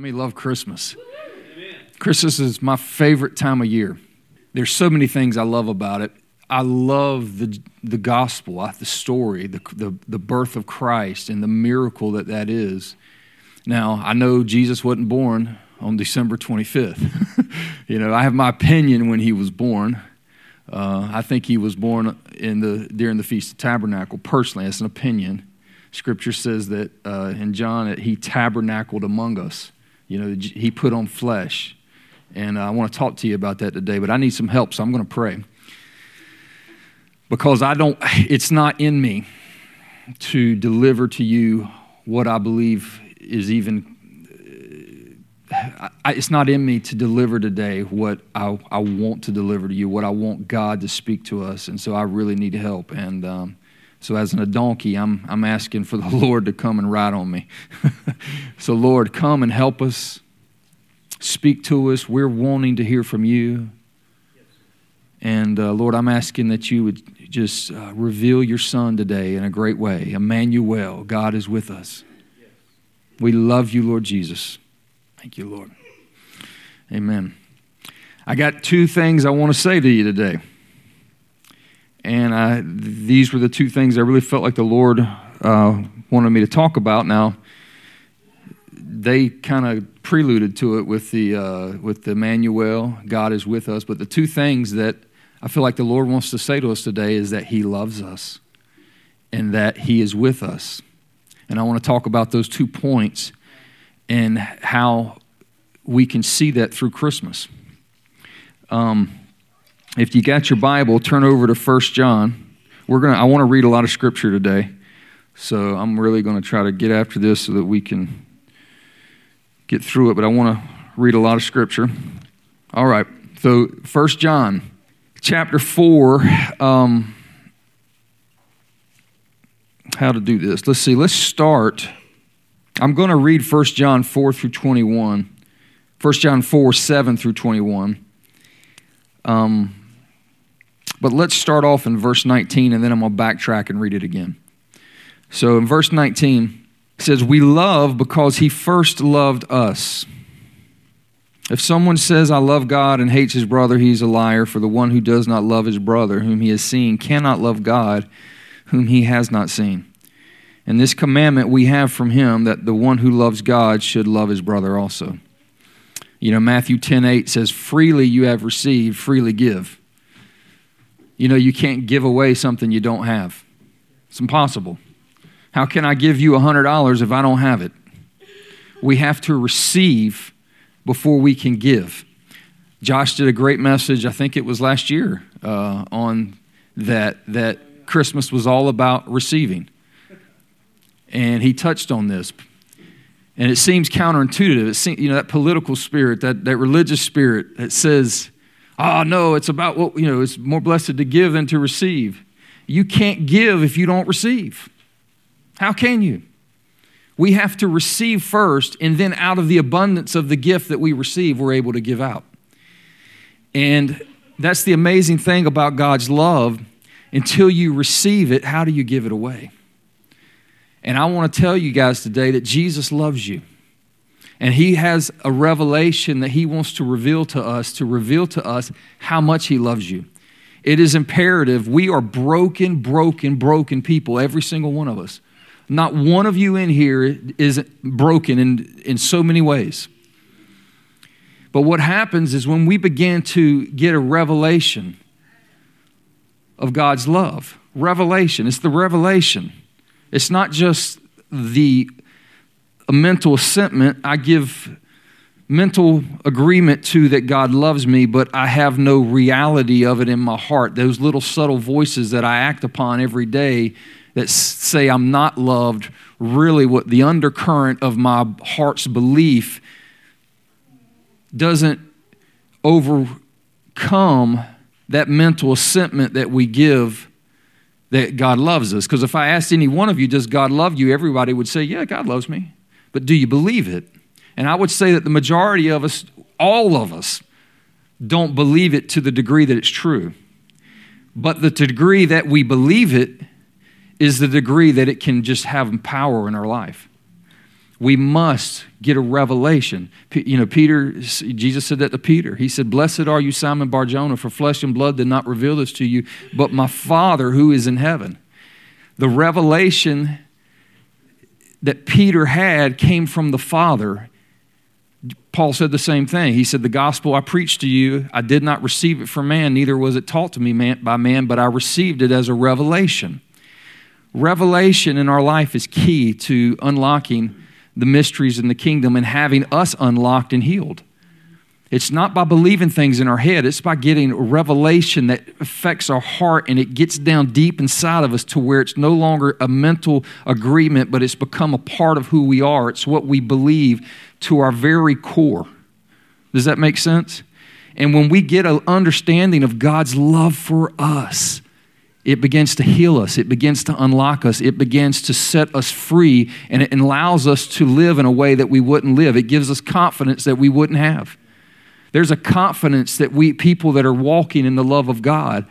Mean, love Christmas. Christmas is my favorite time of year. There's so many things I love about it. I love the, the gospel, the story, the, the, the birth of Christ, and the miracle that that is. Now, I know Jesus wasn't born on December 25th. you know, I have my opinion when he was born. Uh, I think he was born in the, during the Feast of Tabernacle. Personally, that's an opinion. Scripture says that uh, in John that he tabernacled among us. You know, he put on flesh. And I want to talk to you about that today, but I need some help, so I'm going to pray. Because I don't, it's not in me to deliver to you what I believe is even I, it's not in me to deliver today what I, I want to deliver to you, what I want God to speak to us. And so I really need help. And um, so, as in a donkey, I'm, I'm asking for the Lord to come and ride on me. so, Lord, come and help us. Speak to us. We're wanting to hear from you. And uh, Lord, I'm asking that you would just uh, reveal your son today in a great way. Emmanuel, God is with us. We love you, Lord Jesus. Thank you, Lord. Amen. I got two things I want to say to you today. And I, these were the two things I really felt like the Lord uh, wanted me to talk about. Now, they kind of preluded to it with the uh, with the Emmanuel, God is with us. But the two things that I feel like the Lord wants to say to us today is that He loves us and that He is with us. And I want to talk about those two points and how we can see that through Christmas. Um, if you got your Bible, turn over to 1 John. We're gonna, I want to read a lot of scripture today. So I'm really going to try to get after this so that we can get through it. But I want to read a lot of scripture. All right. So 1 John chapter 4. Um, how to do this. Let's see. Let's start. I'm going to read 1 John 4 through 21. 1 John 4, 7 through 21. Um, but let's start off in verse 19 and then I'm going to backtrack and read it again. So in verse 19, it says, We love because he first loved us. If someone says, I love God and hates his brother, he's a liar, for the one who does not love his brother, whom he has seen, cannot love God, whom he has not seen. And this commandment we have from him that the one who loves God should love his brother also. You know, Matthew 10 8 says, Freely you have received, freely give. You know, you can't give away something you don't have. It's impossible. How can I give you $100 if I don't have it? We have to receive before we can give. Josh did a great message, I think it was last year, uh, on that, that Christmas was all about receiving. And he touched on this. And it seems counterintuitive. It seems, you know, that political spirit, that, that religious spirit that says, oh, no, it's about what, you know, it's more blessed to give than to receive. You can't give if you don't receive. How can you? We have to receive first, and then out of the abundance of the gift that we receive, we're able to give out. And that's the amazing thing about God's love. Until you receive it, how do you give it away? And I want to tell you guys today that Jesus loves you. And he has a revelation that he wants to reveal to us, to reveal to us how much he loves you. It is imperative. We are broken, broken, broken people, every single one of us. Not one of you in here is broken in, in so many ways. But what happens is when we begin to get a revelation of God's love, revelation, it's the revelation. It's not just the a mental assentment. I give mental agreement to that God loves me, but I have no reality of it in my heart. Those little subtle voices that I act upon every day that say I'm not loved, really what the undercurrent of my heart's belief doesn't overcome that mental assentment that we give that God loves us. Because if I asked any one of you, does God love you? Everybody would say, yeah, God loves me. But do you believe it? And I would say that the majority of us, all of us, don't believe it to the degree that it's true. But the degree that we believe it is the degree that it can just have power in our life. We must get a revelation. You know, Peter, Jesus said that to Peter. He said, Blessed are you, Simon Barjona, for flesh and blood did not reveal this to you, but my Father who is in heaven. The revelation that Peter had came from the Father. Paul said the same thing. He said, The gospel I preached to you, I did not receive it from man, neither was it taught to me man, by man, but I received it as a revelation. Revelation in our life is key to unlocking the mysteries in the kingdom and having us unlocked and healed. It's not by believing things in our head, it's by getting a revelation that affects our heart and it gets down deep inside of us to where it's no longer a mental agreement, but it's become a part of who we are. It's what we believe to our very core. Does that make sense? And when we get an understanding of God's love for us, it begins to heal us. It begins to unlock us. It begins to set us free, and it allows us to live in a way that we wouldn't live. It gives us confidence that we wouldn't have. There's a confidence that we, people that are walking in the love of God,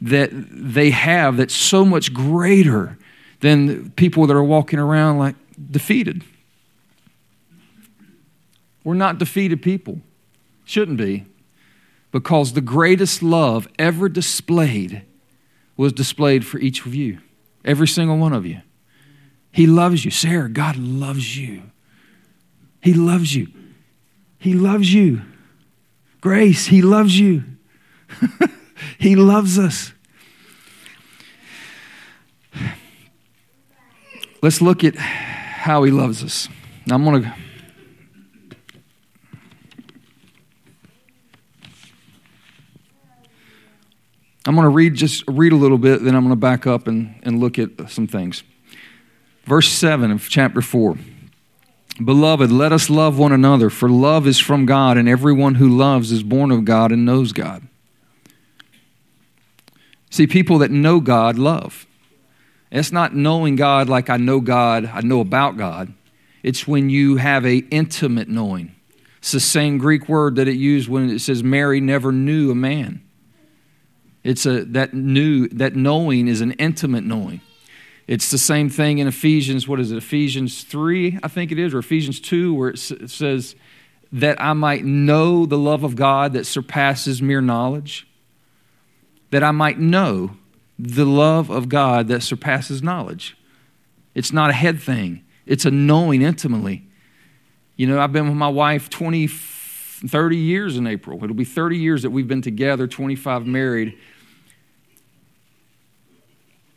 that they have that's so much greater than people that are walking around like defeated. We're not defeated people. Shouldn't be. Because the greatest love ever displayed was displayed for each of you, every single one of you. He loves you. Sarah, God loves you. He loves you. He loves you. Grace, He loves you. he loves us. Let's look at how He loves us. Now, I'm going to. I'm going to read just read a little bit, then I'm going to back up and, and look at some things. Verse 7 of chapter 4. Beloved, let us love one another, for love is from God, and everyone who loves is born of God and knows God. See, people that know God love. It's not knowing God like I know God, I know about God. It's when you have a intimate knowing. It's the same Greek word that it used when it says Mary never knew a man. It's a that new that knowing is an intimate knowing. It's the same thing in Ephesians, what is it? Ephesians 3, I think it is, or Ephesians 2 where it says that I might know the love of God that surpasses mere knowledge. That I might know the love of God that surpasses knowledge. It's not a head thing, it's a knowing intimately. You know, I've been with my wife 20, 30 years in April. It'll be 30 years that we've been together, 25 married.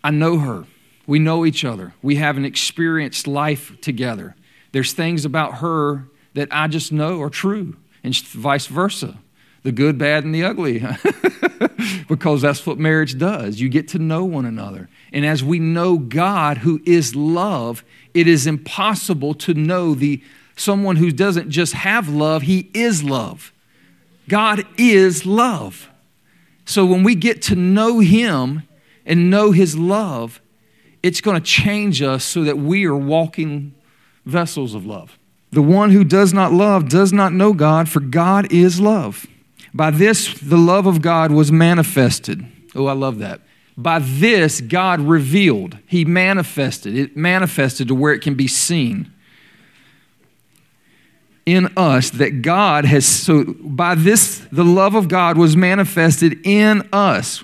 I know her. We know each other. We have an experienced life together. There's things about her that I just know are true, and vice versa the good, bad, and the ugly, because that's what marriage does. You get to know one another. And as we know God, who is love, it is impossible to know the someone who doesn't just have love, he is love. God is love. So when we get to know him, and know His love, it's going to change us so that we are walking vessels of love. The one who does not love does not know God, for God is love. By this, the love of God was manifested. Oh, I love that. By this, God revealed. He manifested. It manifested to where it can be seen in us that God has, so by this, the love of God was manifested in us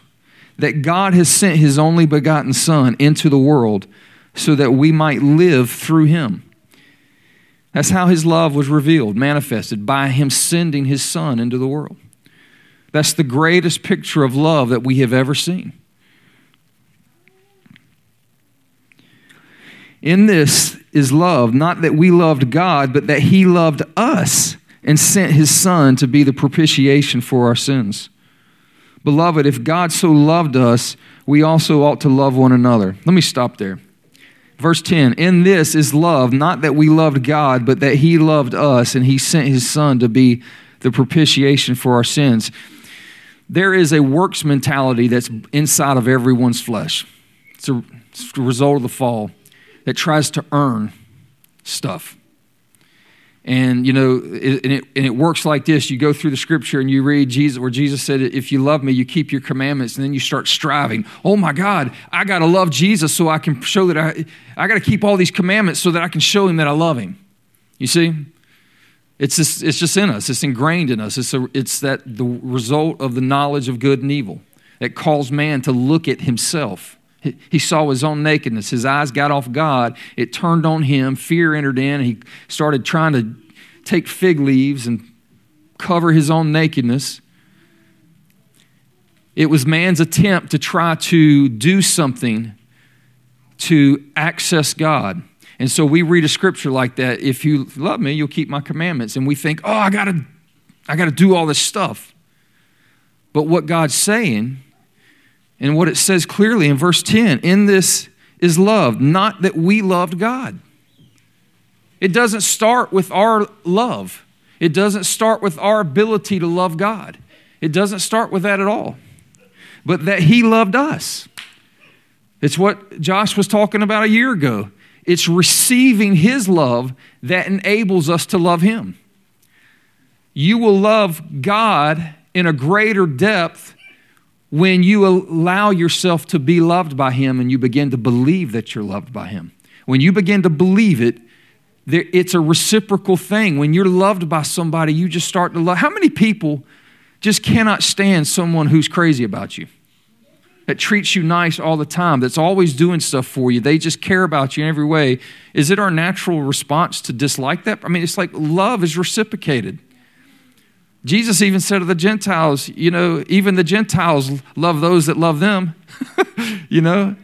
that God has sent his only begotten Son into the world so that we might live through him. That's how his love was revealed, manifested by him sending his Son into the world. That's the greatest picture of love that we have ever seen. In this is love, not that we loved God, but that he loved us and sent his Son to be the propitiation for our sins. Beloved, if God so loved us, we also ought to love one another. Let me stop there. Verse 10 In this is love, not that we loved God, but that He loved us and He sent His Son to be the propitiation for our sins. There is a works mentality that's inside of everyone's flesh. It's a, it's a result of the fall that tries to earn stuff. And you know, it, and, it, and it works like this: you go through the scripture and you read Jesus, where Jesus said, "If you love me, you keep your commandments." And then you start striving. Oh my God, I got to love Jesus so I can show that I, I got to keep all these commandments so that I can show Him that I love Him. You see? It's just, it's just in us. It's ingrained in us. It's, a, it's that the result of the knowledge of good and evil that calls man to look at himself. He, saw his own nakedness. His eyes got off God. It turned on him. Fear entered in. He started trying to take fig leaves and cover his own nakedness. It was man's attempt to try to do something to access God. And so we read a scripture like that if you love me, you'll keep my commandments. And we think, oh, I got to I got to do all this stuff. But what God's saying, and what it says clearly in verse 10, in this is love, not that we loved God. It doesn't start with our love, it doesn't start with our ability to love God. It doesn't start with that at all. But that He loved us. It's what Josh was talking about a year ago. It's receiving His love that enables us to love Him. You will love God in a greater depth when you allow yourself to be loved by Him and you begin to believe that you're loved by Him. When you begin to believe it, it's a reciprocal thing. When you're loved by somebody, you just start to love. How many people just cannot stand someone who's crazy about you? that treats you nice all the time, that's always doing stuff for you, they just care about you in every way, is it our natural response to dislike that? I mean, it's like love is reciprocated. Jesus even said to the Gentiles, you know, even the Gentiles love those that love them, you know?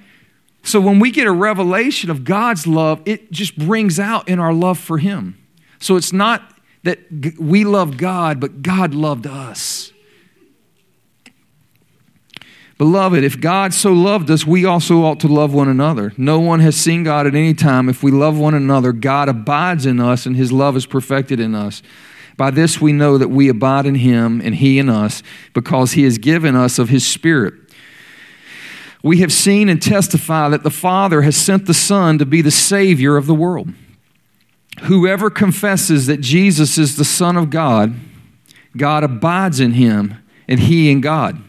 So when we get a revelation of God's love, it just brings out in our love for Him. So it's not that we love God, but God loved us. Beloved, if God so loved us, we also ought to love one another. No one has seen God at any time. If we love one another, God abides in us and his love is perfected in us. By this we know that we abide in him and he in us, because he has given us of his Spirit. We have seen and testify that the Father has sent the Son to be the Savior of the world. Whoever confesses that Jesus is the Son of God, God abides in him and he in God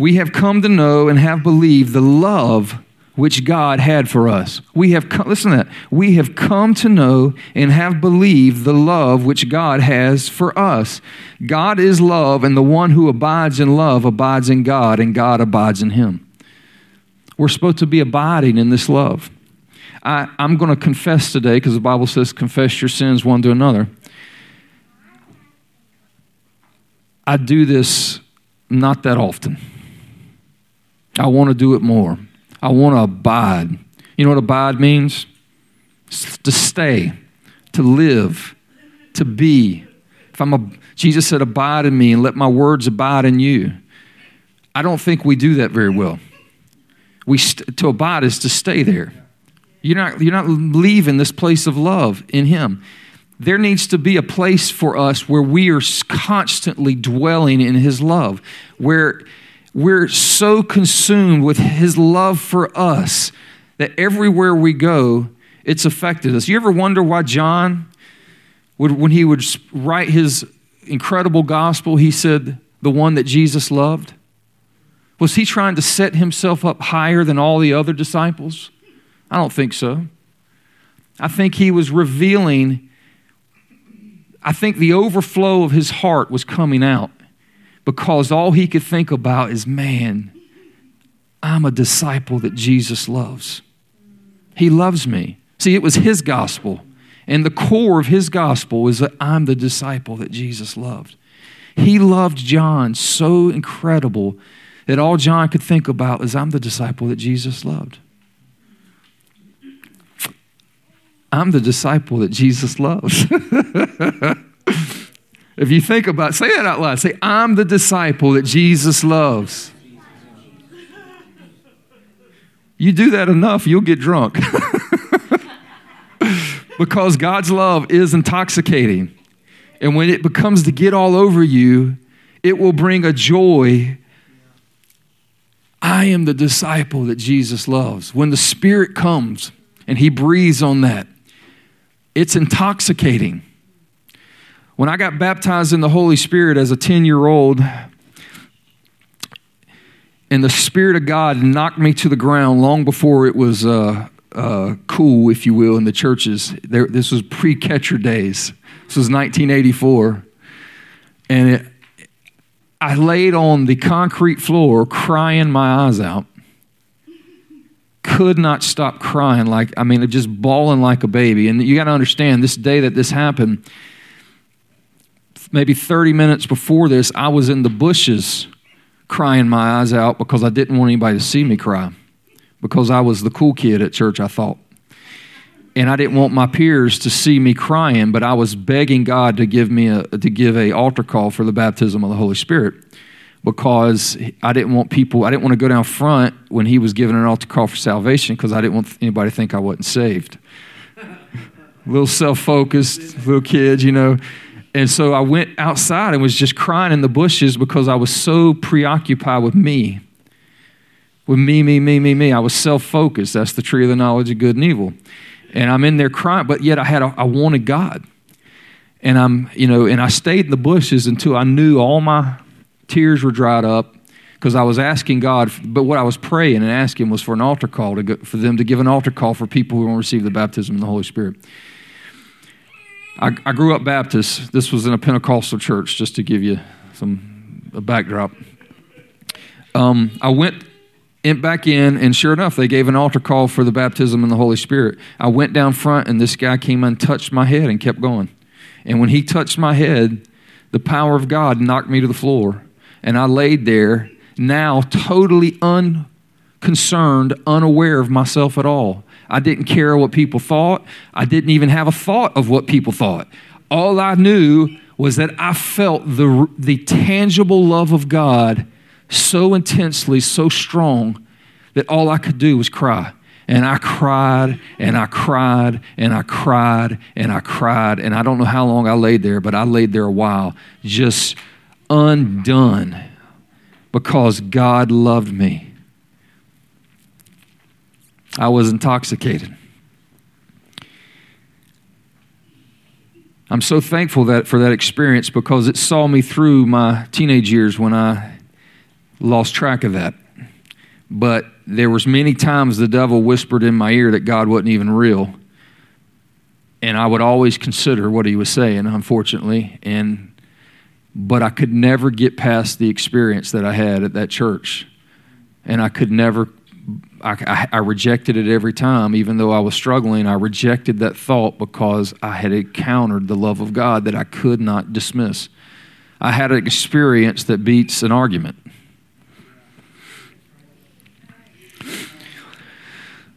we have come to know and have believed the love which God had for us. We have come, listen to that. We have come to know and have believed the love which God has for us. God is love, and the one who abides in love abides in God, and God abides in him. We're supposed to be abiding in this love. I, am going to confess today because the Bible says, confess your sins one to another. I do this not that often. I want to do it more. I want to abide. You know what abide means? to stay, to live, to be. If I'm a, Jesus said, abide in me and let my words abide in you. I don't think we do that very well. We st- to abide is to stay there. You're not, you're not leaving this place of love in Him. There needs to be a place for us where we are constantly dwelling in His love, where we're so consumed with his love for us that everywhere we go, it's affected us. You ever wonder why John, would, when he would write his incredible gospel, he said, the one that Jesus loved? Was he trying to set himself up higher than all the other disciples? I don't think so. I think he was revealing, I think the overflow of his heart was coming out because all he could think about is, man, I'm a disciple that Jesus loves. He loves me. See, it was his gospel. And the core of his gospel is that I'm the disciple that Jesus loved. He loved John so incredible that all John could think about is, I'm the disciple that Jesus loved. I'm the disciple that Jesus loves. If you think about say that out loud. Say, I'm the disciple that Jesus loves. You do that enough, you'll get drunk. because God's love is intoxicating. And when it becomes to get all over you, it will bring a joy. I am the disciple that Jesus loves. When the Spirit comes and He breathes on that, it's intoxicating. When I got baptized in the Holy Spirit as a 10 year old, and the Spirit of God knocked me to the ground long before it was uh, uh, cool, if you will, in the churches. There, this was pre catcher days. This was 1984. And it, I laid on the concrete floor crying my eyes out. Could not stop crying, like, I mean, just bawling like a baby. And you got to understand, this day that this happened, maybe 30 minutes before this, I was in the bushes crying my eyes out because I didn't want anybody to see me cry because I was the cool kid at church, I thought. And I didn't want my peers to see me crying, but I was begging God to give me a to give a altar call for the baptism of the Holy Spirit because I didn't want people I didn't want to go down front when he was giving an altar call for salvation because I didn't want anybody to think I wasn't saved. little self-focused little kid, you know. And so I went outside and was just crying in the bushes because I was so preoccupied with me. With me, me, me, me, me. I was self focused. That's the tree of the knowledge of good and evil. And I'm in there crying, but yet I had a, I wanted God. And I'm, you know, and I stayed in the bushes until I knew all my tears were dried up because I was asking God, but what I was praying and asking was for an altar call to go, for them to give an altar call for people who to receive the baptism of the Holy Spirit. I, I grew up Baptist. This was in a Pentecostal church, just to give you some a backdrop. Um, I went in, back in, and sure enough, they gave an altar call for the baptism in the Holy Spirit. I went down front, and this guy came and touched my head and kept going. And when he touched my head, the power of God knocked me to the floor, and I laid there, now totally unconcerned, unaware of myself at all. I didn't care what people thought. I didn't even have a thought of what people thought. All I knew was that I felt the, the tangible love of God so intensely, so strong, that all I could do was cry. And I cried and I cried and I cried and I cried. And I don't know how long I laid there, but I laid there a while, just undone because God loved me. I was intoxicated. I'm so thankful that for that experience because it saw me through my teenage years when I lost track of that. But there was many times the devil whispered in my ear that God wasn't even real. And I would always consider what he was saying, unfortunately, and but I could never get past the experience that I had at that church. And I could never I, I, rejected it every time, even though I was struggling. I rejected that thought because I had encountered the love of God that I could not dismiss. I had an experience that beats an argument.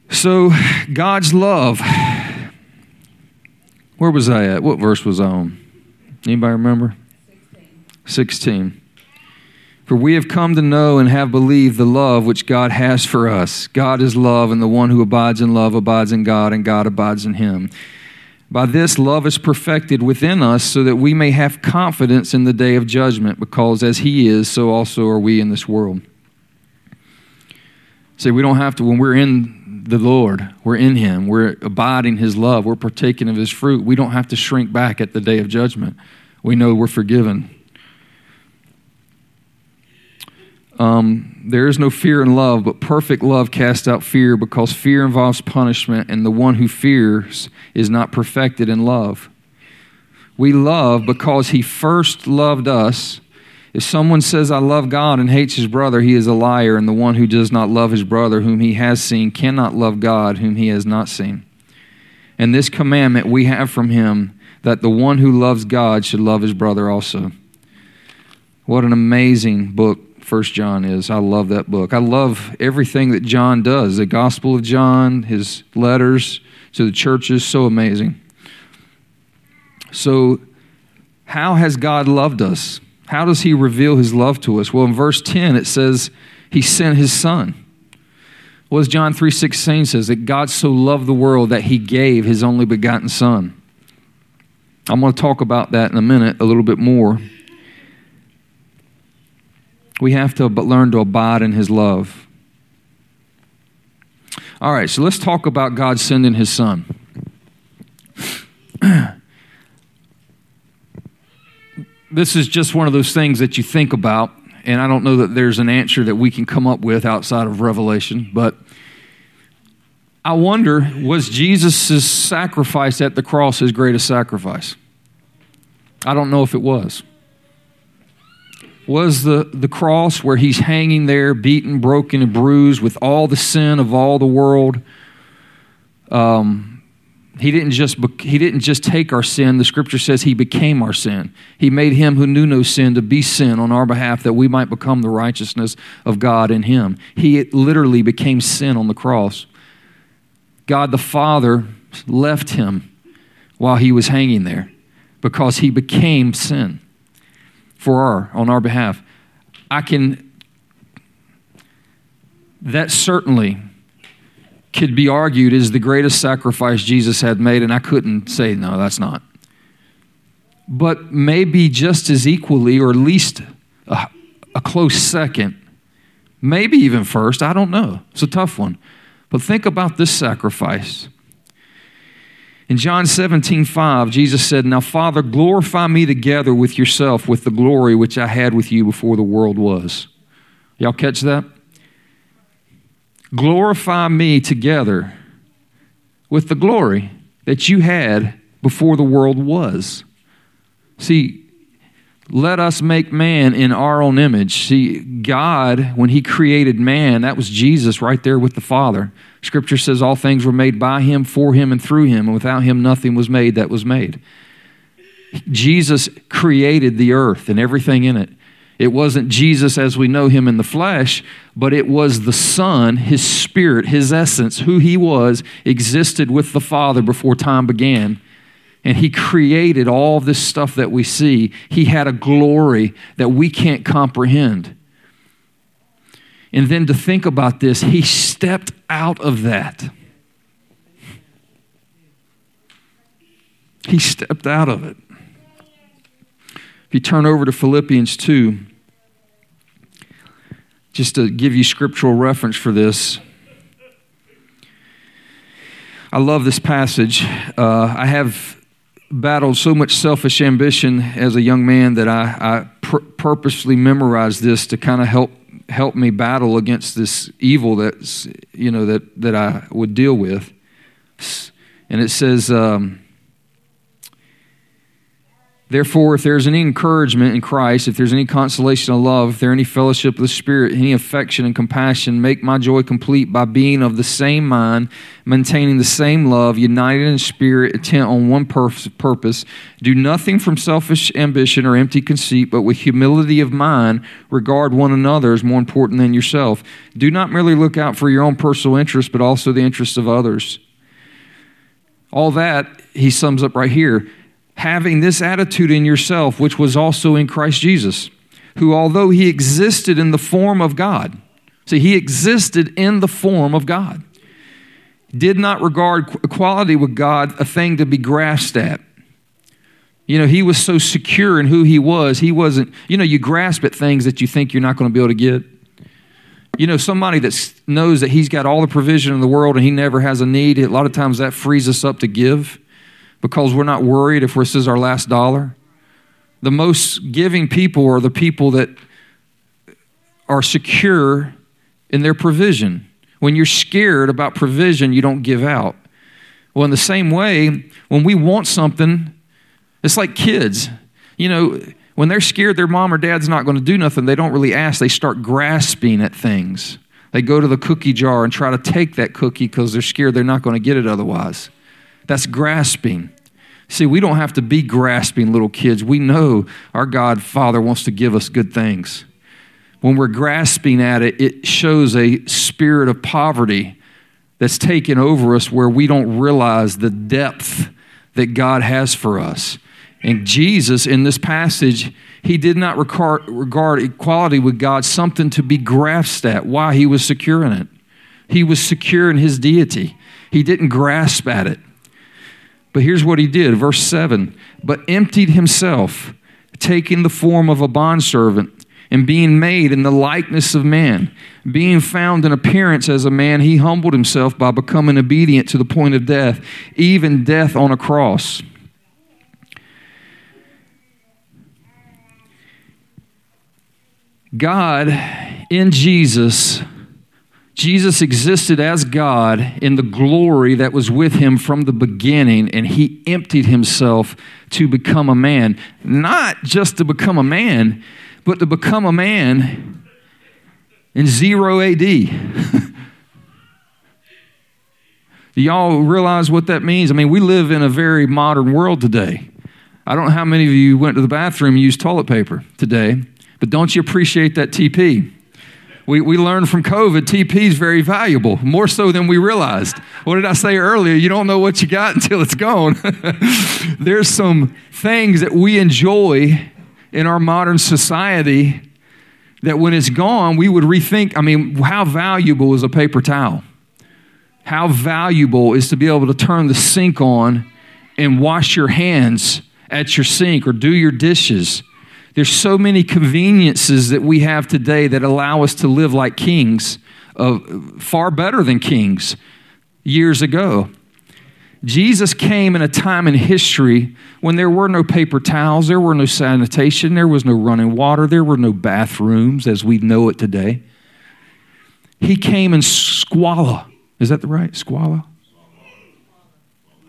So, God's love. Where was I at? What verse was I on? Anybody remember? 16. 16. For we have come to know and have believed the love which God has for us. God is love, and the one who abides in love abides in God, and God abides in him. By this, love is perfected within us so that we may have confidence in the day of judgment, because as he is, so also are we in this world. See, we don't have to, when we're in the Lord, we're in him, we're abiding his love, we're partaking of his fruit, we don't have to shrink back at the day of judgment. We know we're forgiven Um, there is no fear in love, but perfect love casts out fear because fear involves punishment, and the one who fears is not perfected in love. We love because he first loved us. If someone says, I love God and hates his brother, he is a liar, and the one who does not love his brother whom he has seen cannot love God whom he has not seen. And this commandment we have from him that the one who loves God should love his brother also. What an amazing book First John is. I love that book. I love everything that John does. The Gospel of John, his letters to the churches, so amazing. So, how has God loved us? How does he reveal his love to us? Well, in verse 10 it says he sent his son. What does John 3:16 says that God so loved the world that he gave his only begotten son. I'm going to talk about that in a minute a little bit more. We have to learn to abide in His love. All right, so let's talk about God sending His Son. this is just one of those things that you think about, and I don't know that there's an answer that we can come up with outside of Revelation, but I wonder, was Jesus' sacrifice at the cross his greatest sacrifice? I don't know if it was. Was the, the cross where he's hanging there, beaten, broken, and bruised with all the sin of all the world? Um, he didn't just he didn't just take our sin. The scripture says he became our sin. He made him who knew no sin to be sin on our behalf that we might become the righteousness of god in him. He literally became sin on the cross. God the Father left him while he was hanging there because he became sin for our on our behalf. I can that certainly could be argued is the greatest sacrifice Jesus had made, and I couldn't say no, that's not. But maybe just as equally, or at least a, a close second, maybe even first, I don't know. It's a tough one. But think about this sacrifice. In John 17, 5, Jesus said, Now, Father, glorify me together with yourself with the glory which I had with you before the world was. Y'all catch that? Glorify me together with the glory that you had before the world was. See, let us make man in our own image. See, God, when He created man, that was Jesus right there with the Father. Scripture says all things were made by Him, for Him, and through Him, and without Him nothing was made that was made. Jesus created the earth and everything in it. It wasn't Jesus as we know him in the flesh, but it was the Son, his spirit, his essence, who he was, existed with the Father before time began and he created all this stuff that we see. He had a glory that we can't comprehend. And then to think about this, he stepped out of that. He stepped out of it. If you turn over to Philippians 2, just to give you scriptural reference for this, I love this passage. Uh, I have battled so much selfish ambition as a young man that I, I pur- purposely memorized this to kind of help help me battle against this evil that's you know that that I would deal with. And it says. Um, Therefore, if there's any encouragement in Christ, if there's any consolation of love, if there's any fellowship of the Spirit, any affection and compassion, make my joy complete by being of the same mind, maintaining the same love, united in spirit, intent on one purpose. Do nothing from selfish ambition or empty conceit, but with humility of mind, regard one another as more important than yourself. Do not merely look out for your own personal interests, but also the interests of others. All that, he sums up right here having this attitude in yourself, which was also in Christ Jesus, who, although he existed in the form of God, see, he existed in the form of God, did not regard equality with God a thing to be grasped at. You know, he was so secure in who he was, he wasn't, you know, you grasp at things that you think you're not going to be able to get. You know, somebody that knows that he's got all the provision in the world and he never has a need, a lot of times that frees us up to give because we're not worried if this is our last dollar. The most giving people are the people that are secure in their provision. When you're scared about provision, you don't give out. Well, in the same way, when we want something, it's like kids. You know, when they're scared their mom or dad's not going to do nothing, they don't really ask. They start grasping at things. They go to the cookie jar and try to take that cookie because they're scared they're not going to get it otherwise. That's grasping. See, we don't have to be grasping little kids. We know our God Father wants to give us good things. When we're grasping at it, it shows a spirit of poverty that's taken over us where we don't realize the depth that God has for us. And Jesus, in this passage, he did not regard, regard equality with God something to be grasped at. Why? He was secure in it. He was secure in his deity. He didn't grasp at it. But here's what he did, verse 7 But emptied himself, taking the form of a bondservant, and being made in the likeness of man. Being found in appearance as a man, he humbled himself by becoming obedient to the point of death, even death on a cross. God in Jesus Jesus existed as God in the glory that was with him from the beginning, and he emptied himself to become a man. Not just to become a man, but to become a man in zero AD. Do y'all realize what that means? I mean, we live in a very modern world today. I don't know how many of you went to the bathroom and used toilet paper today, but don't you appreciate that TP? We, we learned from COVID, TP is very valuable, more so than we realized. What did I say earlier? You don't know what you got until it's gone. There's some things that we enjoy in our modern society that when it's gone, we would rethink. I mean, how valuable is a paper towel? How valuable is to be able to turn the sink on and wash your hands at your sink or do your dishes? There's so many conveniences that we have today that allow us to live like kings, uh, far better than kings years ago. Jesus came in a time in history when there were no paper towels, there were no sanitation, there was no running water, there were no bathrooms as we know it today. He came in squalor. Is that the right? Squalor?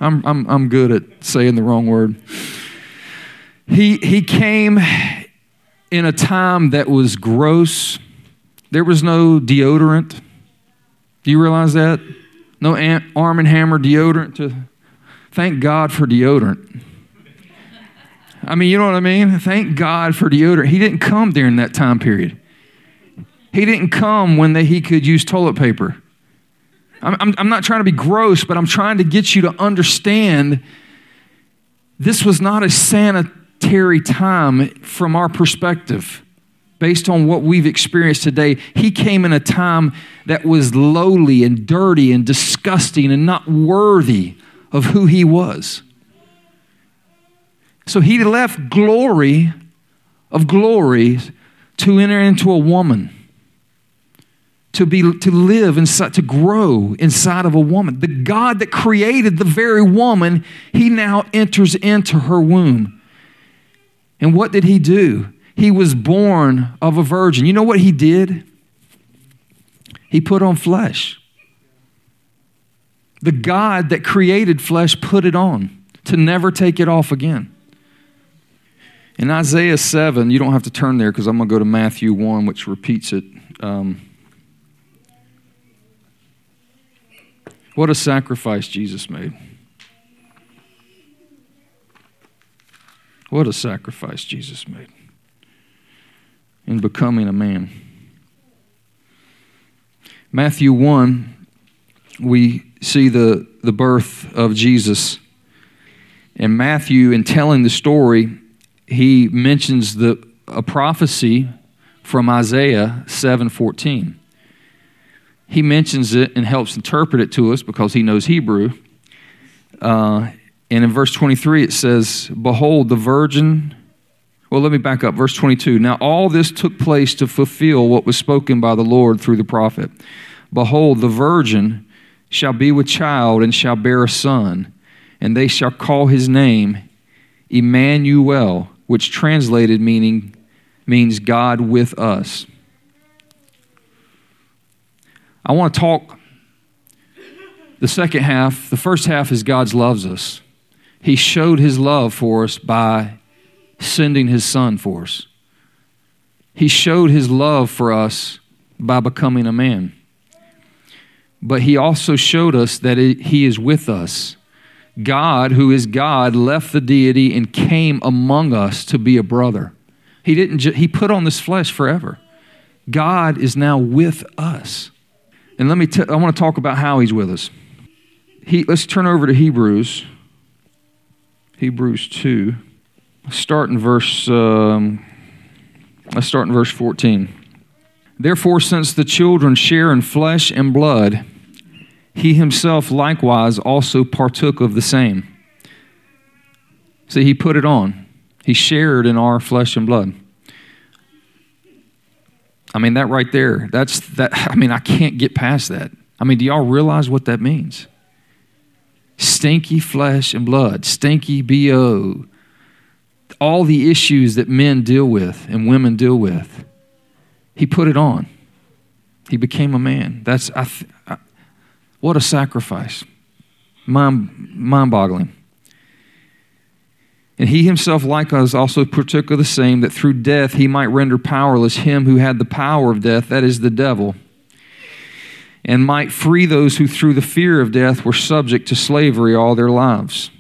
I'm, I'm, I'm good at saying the wrong word. He, he came in a time that was gross. There was no deodorant. Do you realize that? No arm and hammer deodorant to thank God for deodorant. I mean, you know what I mean? Thank God for deodorant. He didn't come during that time period. He didn't come when they, he could use toilet paper. I'm, I'm, I'm not trying to be gross, but I'm trying to get you to understand this was not a sanitary Terry time from our perspective based on what we've experienced today. He came in a time that was lowly and dirty and disgusting and not worthy of who he was. So he left glory of glory to enter into a woman. To, be, to live inside, to grow inside of a woman. The God that created the very woman, he now enters into her womb. And what did he do? He was born of a virgin. You know what he did? He put on flesh. The God that created flesh put it on to never take it off again. In Isaiah 7, you don't have to turn there because I'm going to go to Matthew 1, which repeats it. Um, what a sacrifice Jesus made. What a sacrifice Jesus made in becoming a man. Matthew 1, we see the, the birth of Jesus. And Matthew, in telling the story, he mentions the, a prophecy from Isaiah 7:14. He mentions it and helps interpret it to us because he knows Hebrew. Uh, and in verse 23, it says, Behold, the virgin. Well, let me back up. Verse 22. Now, all this took place to fulfill what was spoken by the Lord through the prophet. Behold, the virgin shall be with child and shall bear a son, and they shall call his name Emmanuel, which translated meaning means God with us. I want to talk the second half. The first half is God's loves us. He showed his love for us by sending his son for us. He showed his love for us by becoming a man. But he also showed us that he is with us. God, who is God, left the deity and came among us to be a brother. He didn't ju- he put on this flesh forever. God is now with us. And let me t- I want to talk about how he's with us. He, let's turn over to Hebrews Hebrews 2. Let's start in verse, um, let's start in verse 14. Therefore, since the children share in flesh and blood, he himself likewise also partook of the same. See, he put it on. He shared in our flesh and blood. I mean, that right there, that's that. I mean, I can't get past that. I mean, do y'all realize what that means? Stinky flesh and blood, stinky BO, all the issues that men deal with and women deal with. He put it on. He became a man. That's I, I, what a sacrifice. Mind, mind-boggling. And he himself, like us, also partook of the same, that through death he might render powerless him who had the power of death, that is the devil, and might free those who through the fear of death were subject to slavery all their lives.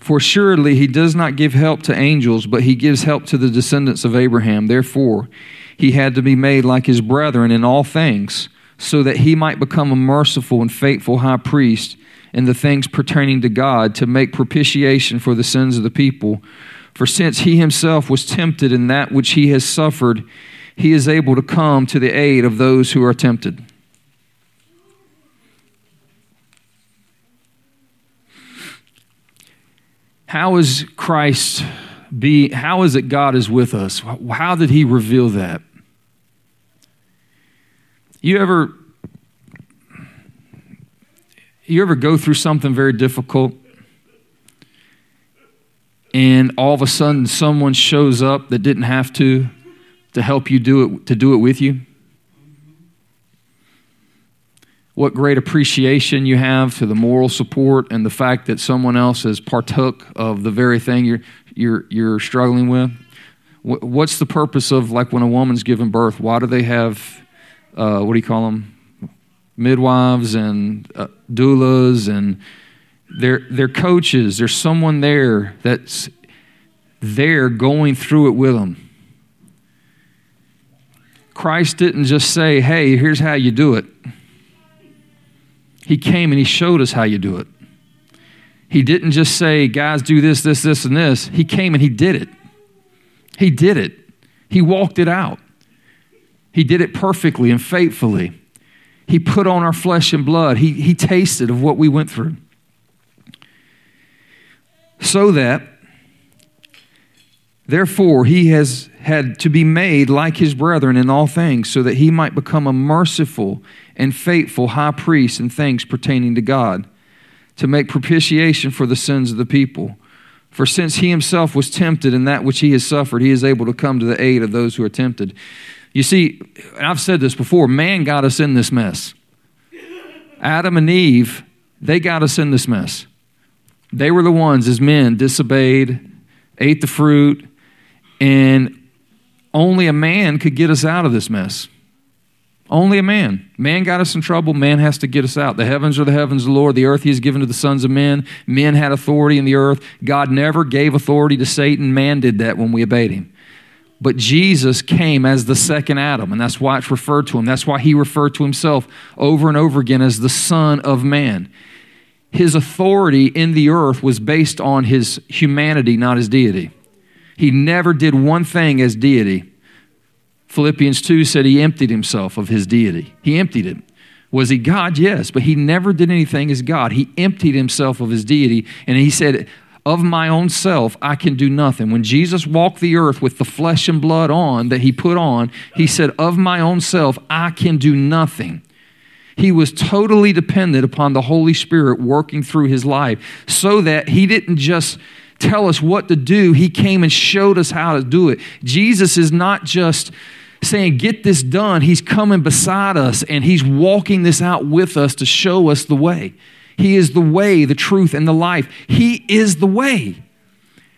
For assuredly he does not give help to angels, but he gives help to the descendants of Abraham. Therefore, he had to be made like his brethren in all things, so that he might become a merciful and faithful high priest in the things pertaining to God to make propitiation for the sins of the people. For since he himself was tempted in that which he has suffered, he is able to come to the aid of those who are tempted. How is Christ be how is it God is with us? How did he reveal that? You ever you ever go through something very difficult and all of a sudden someone shows up that didn't have to to help you do it to do it with you? What great appreciation you have to the moral support and the fact that someone else has partook of the very thing you're you're you're struggling with. What's the purpose of like when a woman's giving birth? Why do they have uh, what do you call them? midwives and uh, doulas and they're, they're coaches. There's someone there that's there going through it with them. Christ didn't just say, hey, here's how you do it. He came and he showed us how you do it. He didn't just say, guys, do this, this, this, and this. He came and he did it. He did it. He walked it out. He did it perfectly and faithfully. He put on our flesh and blood. He, he tasted of what we went through. So that, therefore, he has had to be made like his brethren in all things, so that he might become a merciful and faithful high priest in things pertaining to God, to make propitiation for the sins of the people. For since he himself was tempted in that which he has suffered, he is able to come to the aid of those who are tempted. You see, and I've said this before man got us in this mess. Adam and Eve, they got us in this mess. They were the ones, as men, disobeyed, ate the fruit, and only a man could get us out of this mess. Only a man. Man got us in trouble. Man has to get us out. The heavens are the heavens of the Lord. The earth he has given to the sons of men. Men had authority in the earth. God never gave authority to Satan. Man did that when we obeyed him. But Jesus came as the second Adam, and that's why it's referred to him. That's why he referred to himself over and over again as the Son of Man. His authority in the earth was based on his humanity, not his deity. He never did one thing as deity. Philippians 2 said he emptied himself of his deity. He emptied it. Was he God? Yes, but he never did anything as God. He emptied himself of his deity, and he said, of my own self, I can do nothing. When Jesus walked the earth with the flesh and blood on that he put on, he said, Of my own self, I can do nothing. He was totally dependent upon the Holy Spirit working through his life so that he didn't just tell us what to do, he came and showed us how to do it. Jesus is not just saying, Get this done. He's coming beside us and he's walking this out with us to show us the way. He is the way, the truth, and the life. He is the way.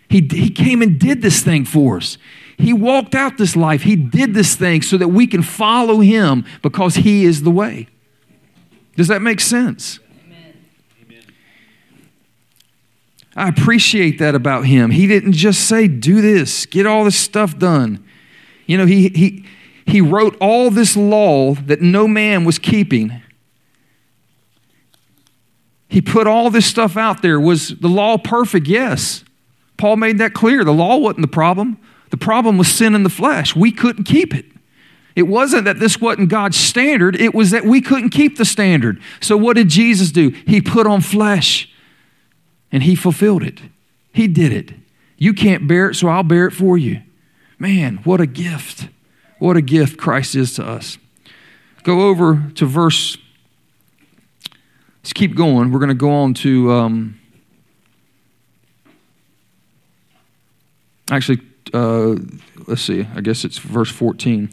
He, he came and did this thing for us. He walked out this life. He did this thing so that we can follow him because he is the way. Does that make sense? Amen. I appreciate that about him. He didn't just say, do this, get all this stuff done. You know, he, he, he wrote all this law that no man was keeping he put all this stuff out there. Was the law perfect? Yes. Paul made that clear. The law wasn't the problem. The problem was sin in the flesh. We couldn't keep it. It wasn't that this wasn't God's standard, it was that we couldn't keep the standard. So, what did Jesus do? He put on flesh and he fulfilled it. He did it. You can't bear it, so I'll bear it for you. Man, what a gift. What a gift Christ is to us. Go over to verse Let's keep going. We're going to go on to. Um, actually, uh, let's see, I guess it's verse 14.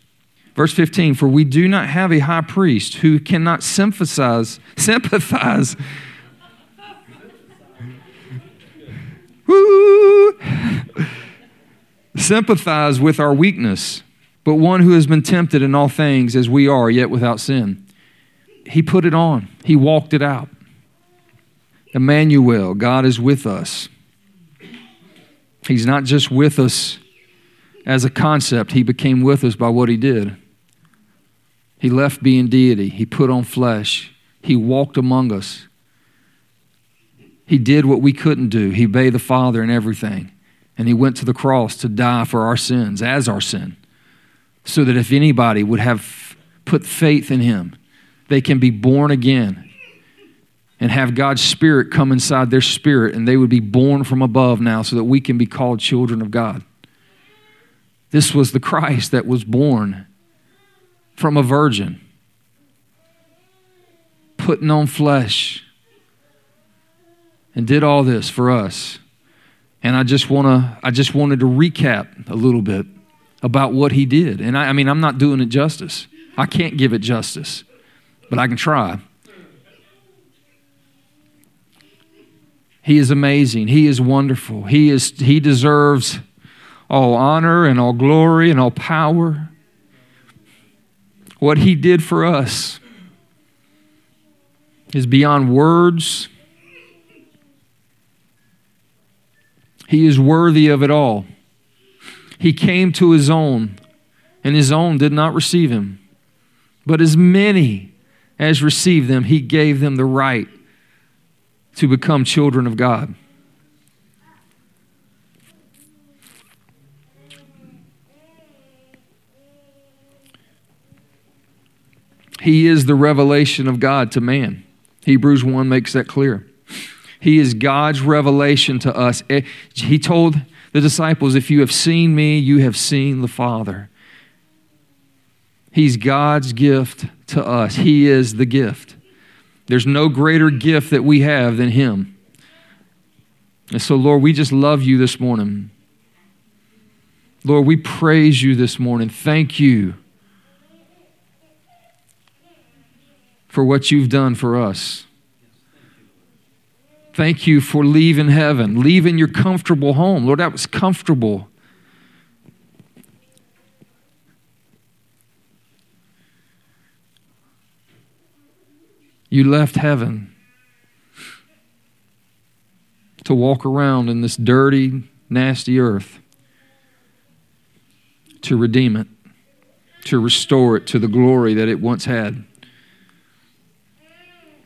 Verse 15, for we do not have a high priest who cannot sympathize, sympathize. Woo! sympathize with our weakness, but one who has been tempted in all things as we are, yet without sin. He put it on, he walked it out. Emmanuel, God is with us. He's not just with us as a concept, He became with us by what He did. He left being deity, He put on flesh, He walked among us. He did what we couldn't do. He obeyed the Father in everything. And He went to the cross to die for our sins, as our sin, so that if anybody would have put faith in Him, they can be born again and have God's Spirit come inside their spirit, and they would be born from above now so that we can be called children of God. This was the Christ that was born from a virgin, putting on flesh, and did all this for us. And I just want to I just wanted to recap a little bit about what he did. And I, I mean, I'm not doing it justice. I can't give it justice, but I can try. He is amazing. He is wonderful. He is he deserves all honor and all glory and all power what he did for us is beyond words. He is worthy of it all. He came to his own, and his own did not receive him. But as many as received them, he gave them the right to become children of God. He is the revelation of God to man. Hebrews 1 makes that clear. He is God's revelation to us. Eh, he told the disciples, If you have seen me, you have seen the Father. He's God's gift to us. He is the gift. There's no greater gift that we have than Him. And so, Lord, we just love you this morning. Lord, we praise you this morning. Thank you for what you've done for us. Thank you for leaving heaven, leaving your comfortable home. Lord, that was comfortable. You left heaven to walk around in this dirty, nasty earth to redeem it, to restore it to the glory that it once had.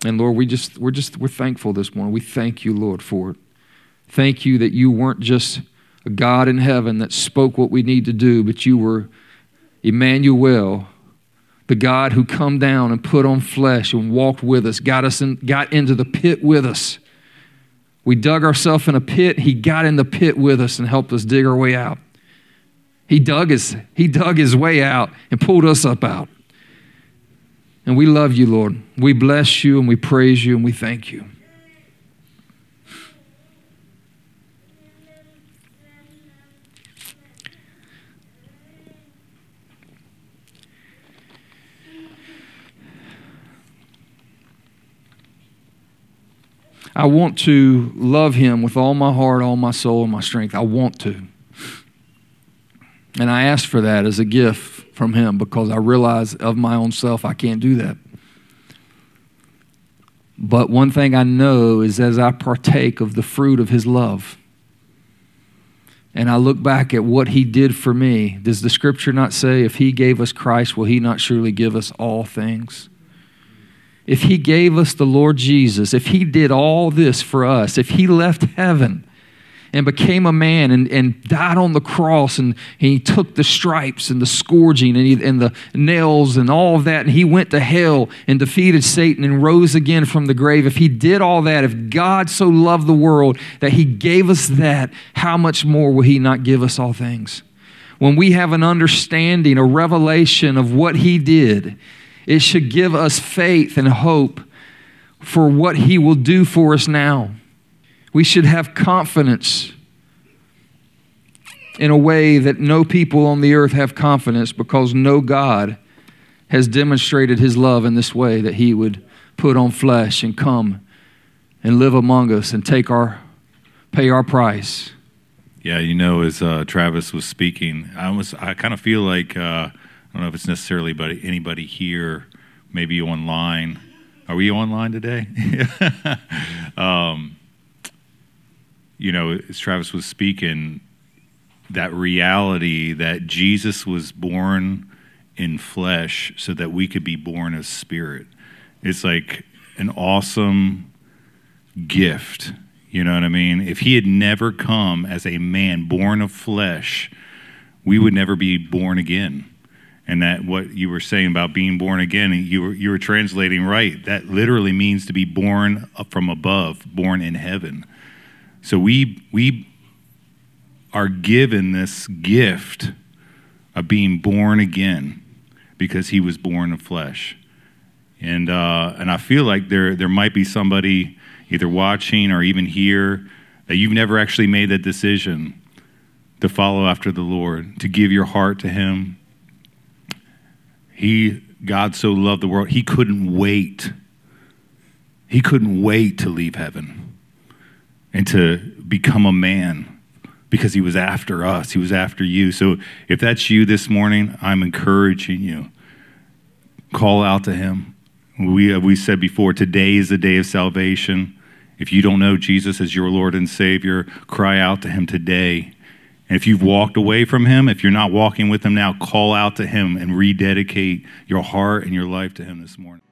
And Lord, we just we're just we're thankful this morning. We thank you, Lord, for it. Thank you that you weren't just a God in heaven that spoke what we need to do, but you were Emmanuel, the God who come down and put on flesh and walked with us, got us in, got into the pit with us. We dug ourselves in a pit, he got in the pit with us and helped us dig our way out. He dug his, he dug his way out and pulled us up out. And we love you, Lord. We bless you and we praise you and we thank you. I want to love him with all my heart, all my soul, and my strength. I want to. And I asked for that as a gift from Him because I realize of my own self I can't do that. But one thing I know is as I partake of the fruit of His love, and I look back at what He did for me, does the scripture not say, if He gave us Christ, will He not surely give us all things? If He gave us the Lord Jesus, if He did all this for us, if He left heaven, and became a man and, and died on the cross and, he took the stripes and the scourging and, he, and the nails and all of that and he went to hell and defeated Satan and rose again from the grave, if he did all that, if God so loved the world that he gave us that, how much more will he not give us all things? When we have an understanding, a revelation of what he did, it should give us faith and hope for what he will do for us now. We should have confidence in a way that no people on the earth have confidence because no God has demonstrated his love in this way that he would put on flesh and come and live among us and take our pay our price. Yeah, you know, as uh, Travis was speaking, I was I kind of feel like uh, I don't know if it's necessarily but anybody here, maybe online. Are we online today? um, you know, as Travis was speaking, that reality that Jesus was born in flesh so that we could be born as spirit. It's like an awesome gift. You know what I mean? If he had never come as a man born of flesh, we would never be born again. And that what you were saying about being born again, you were you were translating right. That literally means to be born from above, born in heaven. So we we are given this gift of being born again because he was born of flesh. And uh, and I feel like there there might be somebody either watching or even here that you've never actually made that decision to follow after the Lord, to give your heart to him. He God so loved the world, he couldn't wait. He couldn't wait to leave heaven and to become a man because he was after us. He was after you. So if that's you this morning, I'm encouraging you. Call out to him. We, have we said before, today is the day of salvation. If you don't know Jesus as your Lord and Savior, cry out to him today. And if you've walked away from him, if you're not walking with him now, call out to him and rededicate your heart and your life to him this morning.